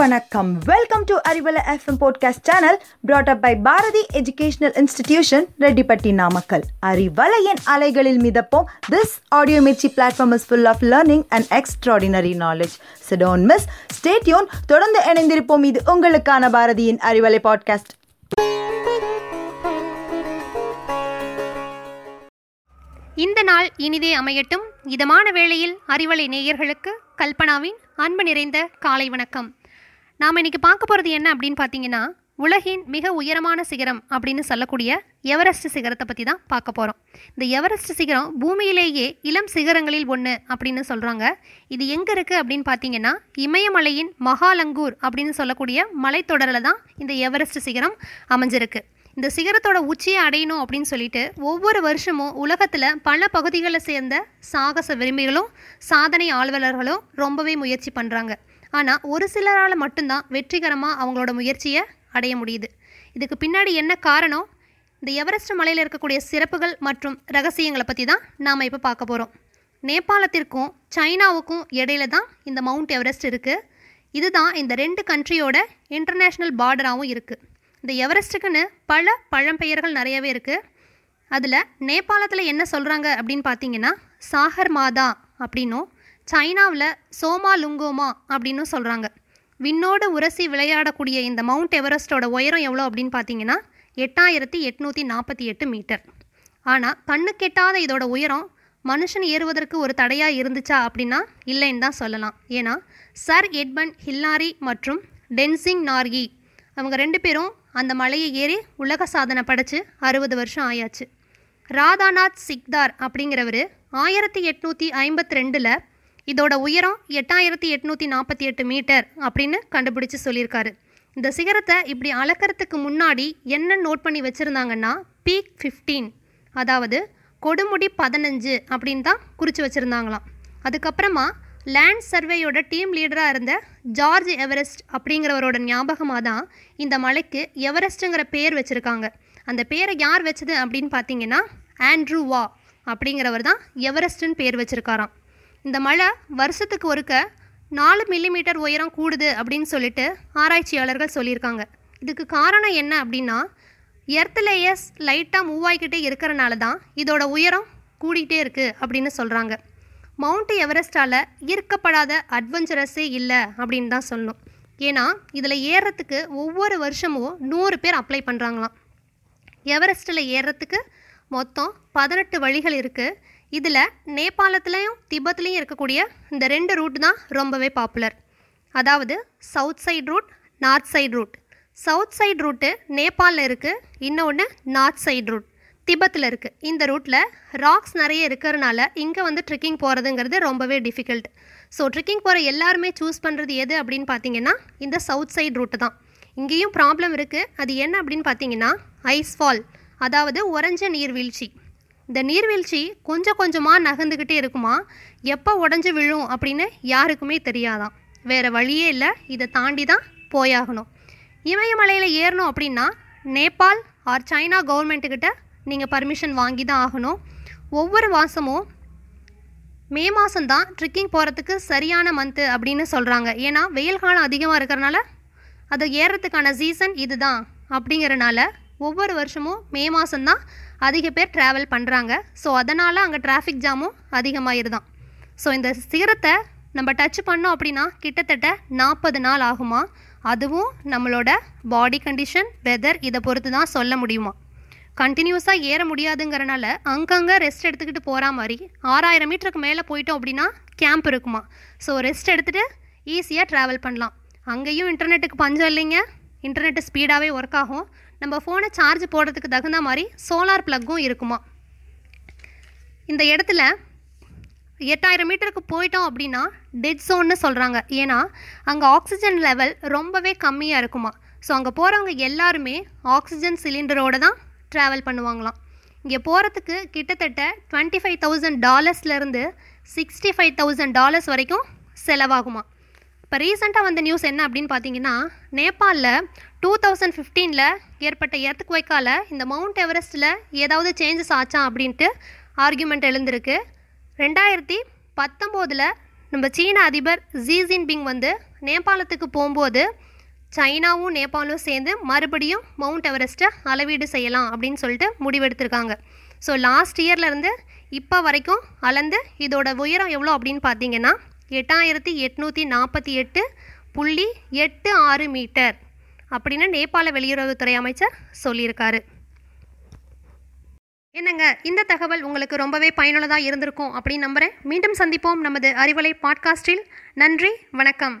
வணக்கம். Welcome to Arivalai FM podcast channel brought up by Bharathi educational institution Rettipatti Namakkal அறிவலையின் அலைகளில் மிதப்போம் this audio Mirchi platform is full of learning and extraordinary knowledge so don't miss stay tuned தொடர்ந்து இணைந்திருப்போம். இது உங்களுக்கான பாரதியின் Arivalai podcast இந்த நாள் இனிதே அமையட்டும். இதமான வேளையில் அறிவலை நேயர்களுக்கு கல்பனாவின் அன்பு நிறைந்த காலை வணக்கம். நாம் இன்றைக்கி பார்க்க போகிறது என்ன அப்படின்னு பார்த்தீங்கன்னா உலகின் மிக உயரமான சிகரம் அப்படின்னு சொல்லக்கூடிய எவரெஸ்ட் சிகரத்தை பற்றி தான் பார்க்க போகிறோம் இந்த எவரெஸ்ட் சிகரம் பூமியிலேயே இளம் சிகரங்களில் ஒன்று அப்படின்னு சொல்கிறாங்க இது எங்கே இருக்குது அப்படின்னு பார்த்தீங்கன்னா இமயமலையின் மகாலங்கூர் அப்படின்னு சொல்லக்கூடிய மலைத்தொடரில் தான் இந்த எவரெஸ்ட் சிகரம் அமைஞ்சிருக்கு. இந்த சிகரத்தோட உச்சியை அடையணும் அப்படின்னு சொல்லிட்டு ஒவ்வொரு வருஷமும் உலகத்தில் பல பகுதிகளை சேர்ந்த சாகச விரும்பிகளும் சாதனை ஆழ்வலர்களும் ரொம்பவே முயற்சி பண்ணுறாங்க ஆனால் ஒரு சிலரால் மட்டும்தான் வெற்றிகரமாக அவங்களோட முயற்சியை அடைய முடியுது. இதுக்கு பின்னாடி என்ன காரணம்? இந்த எவரெஸ்ட் மலையில் இருக்கக்கூடிய சிறப்புகள் மற்றும் ரகசியங்களை பற்றி தான் நாம் இப்போ பார்க்க போகிறோம் நேபாளத்திற்கும் சைனாவுக்கும் இடையில தான் இந்த மவுண்ட் எவரெஸ்ட் இருக்குது இதுதான் இந்த ரெண்டு கண்ட்ரியோட இன்டர்நேஷ்னல் பார்டராகவும் இருக்குது இந்த எவரெஸ்ட்டுக்குன்னு பல பழம்பெயர்கள் நிறையவே இருக்குது அதில் நேபாளத்தில் என்ன சொல்கிறாங்க அப்படின்னு பார்த்தீங்கன்னா சாகர் மாதா அப்படின்னும் சைனாவில் சோமா லுங்கோமா அப்படின்னும் சொல்கிறாங்க விண்ணோடு உரசி விளையாடக்கூடிய இந்த மவுண்ட் எவரெஸ்ட்டோட உயரம் எவ்வளோ அப்படின்னு பார்த்தீங்கன்னா எட்டாயிரத்தி எட்நூற்றி நாற்பத்தி எட்டு மீட்டர். ஆனால் கண்ணு கெட்டாத இதோட உயரம் மனுஷன் ஏறுவதற்கு ஒரு தடையாக இருந்துச்சா அப்படின்னா இல்லைன்னு தான் சொல்லலாம். ஏன்னா சர் எட்மன் ஹில்லாரி மற்றும் டென்சிங் நார்கி அவங்க ரெண்டு பேரும் அந்த மலையை ஏறி உலக சாதனை படைச்சு அறுபது வருஷம் ஆயாச்சு. ராதாநாத் சிக்தார் அப்படிங்கிறவர் ஆயிரத்தி எட்நூற்றி ஐம்பத்தி ரெண்டில் இதோட உயரம் எட்டாயிரத்தி எட்நூற்றி நாற்பத்தி எட்டு மீட்டர் அப்படின்னு கண்டுபிடிச்சு சொல்லியிருக்காரு. இந்த சிகரத்தை இப்படி அளக்கிறதுக்கு முன்னாடி என்ன நோட் பண்ணி வச்சுருந்தாங்கன்னா பீக் ஃபிஃப்டீன் அதாவது கொடுமுடி பதினஞ்சு அப்படின்னு தான் குறித்து வச்சுருந்தாங்களாம். அதுக்கப்புறமா லேண்ட் சர்வேயோட டீம் லீடராக இருந்த ஜார்ஜ் எவரெஸ்ட் அப்படிங்கிறவரோட ஞாபகமாக தான் இந்த மலைக்கு எவரெஸ்ட்டுங்கிற பேர் வச்சுருக்காங்க. அந்த பேரை யார் வச்சது அப்படின்னு பார்த்தீங்கன்னா ஆண்ட்ரூ வா அப்படிங்கிறவர் தான் எவரெஸ்ட்டுன்னு பேர் வச்சுருக்காராம். இந்த மலை வருஷத்துக்கு ஒருக்க நாலு மில்லிமீட்டர் உயரம் கூடுது அப்படின்னு சொல்லிட்டு ஆராய்ச்சியாளர்கள் சொல்லியிருக்காங்க. இதுக்கு காரணம் என்ன அப்படின்னா எர்த் லேயர்ஸ் லைட்டாக மூவ் ஆகிக்கிட்டே இருக்கிறனால தான் இதோட உயரம் கூடிக்கிட்டே இருக்குது அப்படின்னு சொல்கிறாங்க மவுண்ட் எவரெஸ்டால் ஈர்க்கப்படாத அட்வென்ச்சரஸே இல்லை அப்படின்னு தான் சொல்லணும் ஏன்னா இதில் ஏறுறதுக்கு ஒவ்வொரு வருஷமும் நூறு பேர் அப்ளை பண்ணுறாங்களாம் எவரெஸ்ட்டில் ஏறுறதுக்கு மொத்தம் பதினெட்டு வழிகள் இருக்குது இதில் நேபாளத்துலேயும் திபத்துலேயும் இருக்கக்கூடிய இந்த ரெண்டு ரூட் தான் ரொம்பவே பாப்புலர் அதாவது south side route north side route south side route நேபாளில் இருக்குது இன்னொன்று நார்த் சைட் ரூட் திபத்தில் இருக்குது இந்த ரூட்டில் ராக்ஸ் நிறைய இருக்கிறனால இங்கே வந்து ட்ரெக்கிங் போகிறதுங்கிறது ரொம்பவே டிஃபிகல்ட் ஸோ ட்ரெக்கிங் போகிற எல்லாருமே சூஸ் பண்ணுறது எது அப்படின்னு பார்த்தீங்கன்னா இந்த சவுத் சைட் ரூட்டு தான். இங்கேயும் ப்ராப்ளம் இருக்குது அது என்ன அப்படின்னு பார்த்தீங்கன்னா ஐஸ் ஃபால் அதாவது உறைஞ்ச நீர்வீழ்ச்சி இந்த நீர்வீழ்ச்சி கொஞ்சம் கொஞ்சமாக நகர்ந்துக்கிட்டே இருக்குமா? எப்போ உடஞ்சி விழும் அப்படின்னு யாருக்குமே தெரியாதான். வேறு வழியே இல்லை. இதை தாண்டி தான் போயாகணும். இமயமலையில் ஏறணும் அப்படின்னா நேபாள் ஆர் சைனா கவர்மெண்ட்டுக்கிட்ட நீங்கள் பர்மிஷன் வாங்கி தான் ஆகணும். ஒவ்வொரு மாதமும் மே மாதம்தான் ட்ரெக்கிங் போகிறதுக்கு சரியான மந்த்து அப்படின்னு சொல்கிறாங்க ஏன்னா வெயில் காலம் அதிகமாக இருக்கிறனால அது ஏறுறதுக்கான சீசன் இதுதான் அப்படிங்கிறனால ஒவ்வொரு வருஷமும் மே மாதம்தான் அதிக பேர் ட்ராவல் பண்ணுறாங்க ஸோ அதனால் அங்கே டிராஃபிக் ஜாமும் அதிகமாயிருதான். ஸோ இந்த சிகரத்தை நம்ம டச் பண்ணோம் அப்படின்னா கிட்டத்தட்ட நாற்பது நாள் ஆகுமா? அதுவும் நம்மளோட பாடி கண்டிஷன் வெதர் இதை பொறுத்து தான் சொல்ல முடியுமா? கண்டினியூஸாக ஏற முடியாதுங்கிறனால அங்கங்கே ரெஸ்ட் எடுத்துக்கிட்டு போகிற மாதிரி ஆறாயிரம் மீட்டருக்கு மேலே போயிட்டோம் அப்படின்னா கேம்ப் இருக்குமா. ஸோ ரெஸ்ட் எடுத்துகிட்டு ஈஸியாக ட்ராவல் பண்ணலாம். அங்கேயும் இன்டர்நெட்டுக்கு பஞ்சம் இல்லைங்க. இன்டர்நெட்டு ஸ்பீடாகவே ஒர்க் ஆகும். நம்ம ஃபோனை சார்ஜ் போடுறதுக்கு தகுந்த மாதிரி சோலார் ப்ளக்கும் இருக்குமா. இந்த இடத்துல எட்டாயிரம் மீட்டருக்கு போயிட்டோம் அப்படின்னா டெட் ஜோன்னு சொல்கிறாங்க ஏன்னா அங்கே ஆக்சிஜன் லெவல் ரொம்பவே கம்மியாக இருக்குமா. ஸோ அங்கே போகிறவங்க எல்லாருமே ஆக்சிஜன் சிலிண்டரோடு தான் ட்ராவல் பண்ணுவாங்களாம். இங்கே போகிறதுக்கு கிட்டத்தட்ட டுவெண்ட்டி ஃபைவ் தௌசண்ட் டாலர்ஸ்லேருந்து சிக்ஸ்டி ஃபைவ் தௌசண்ட் டாலர்ஸ் வரைக்கும் செலவாகுமா இப்போ ரீசெண்டாக வந்த நியூஸ் என்ன அப்படின்னு பார்த்தீங்கன்னா நேபாளில் டூ தௌசண்ட் ஃபிஃப்டீனில் ஏற்பட்ட எர்த்துக்கு வைக்கால இந்த மவுண்ட் எவரெஸ்ட்டில் ஏதாவது சேஞ்சஸ் ஆச்சா அப்படின்ட்டு ஆர்கியூமெண்ட் எழுந்திருக்கு. ரெண்டாயிரத்தி பத்தொம்போதில் நம்ம சீன அதிபர் ஜீ ஜின்பிங் வந்து நேபாளத்துக்கு போகும்போது சைனாவும் நேபாளும் சேர்ந்து மறுபடியும் மவுண்ட் எவரெஸ்ட்டை அளவீடு செய்யலாம் அப்படின்னு சொல்லிட்டு முடிவெடுத்திருக்காங்க. ஸோ லாஸ்ட் இயர்லேருந்து இப்போ வரைக்கும் அளந்து இதோட உயரம் எவ்வளோ அப்படின்னு பார்த்தீங்கன்னா எட்டாயிரத்தி எட்நூற்றி நாற்பத்தி எட்டு புள்ளி எட்டு ஆறு மீட்டர் அப்படின்னு நேபாள வெளியுறவுத்துறை அமைச்சர் சொல்லியிருக்காரு. என்னங்க இந்த தகவல் உங்களுக்கு ரொம்பவே பயனுள்ளதாக இருந்திருக்கும் அப்படின்னு நம்புகிறேன் மீண்டும் சந்திப்போம் நமது அறிவலை பாட்காஸ்டில். நன்றி வணக்கம்.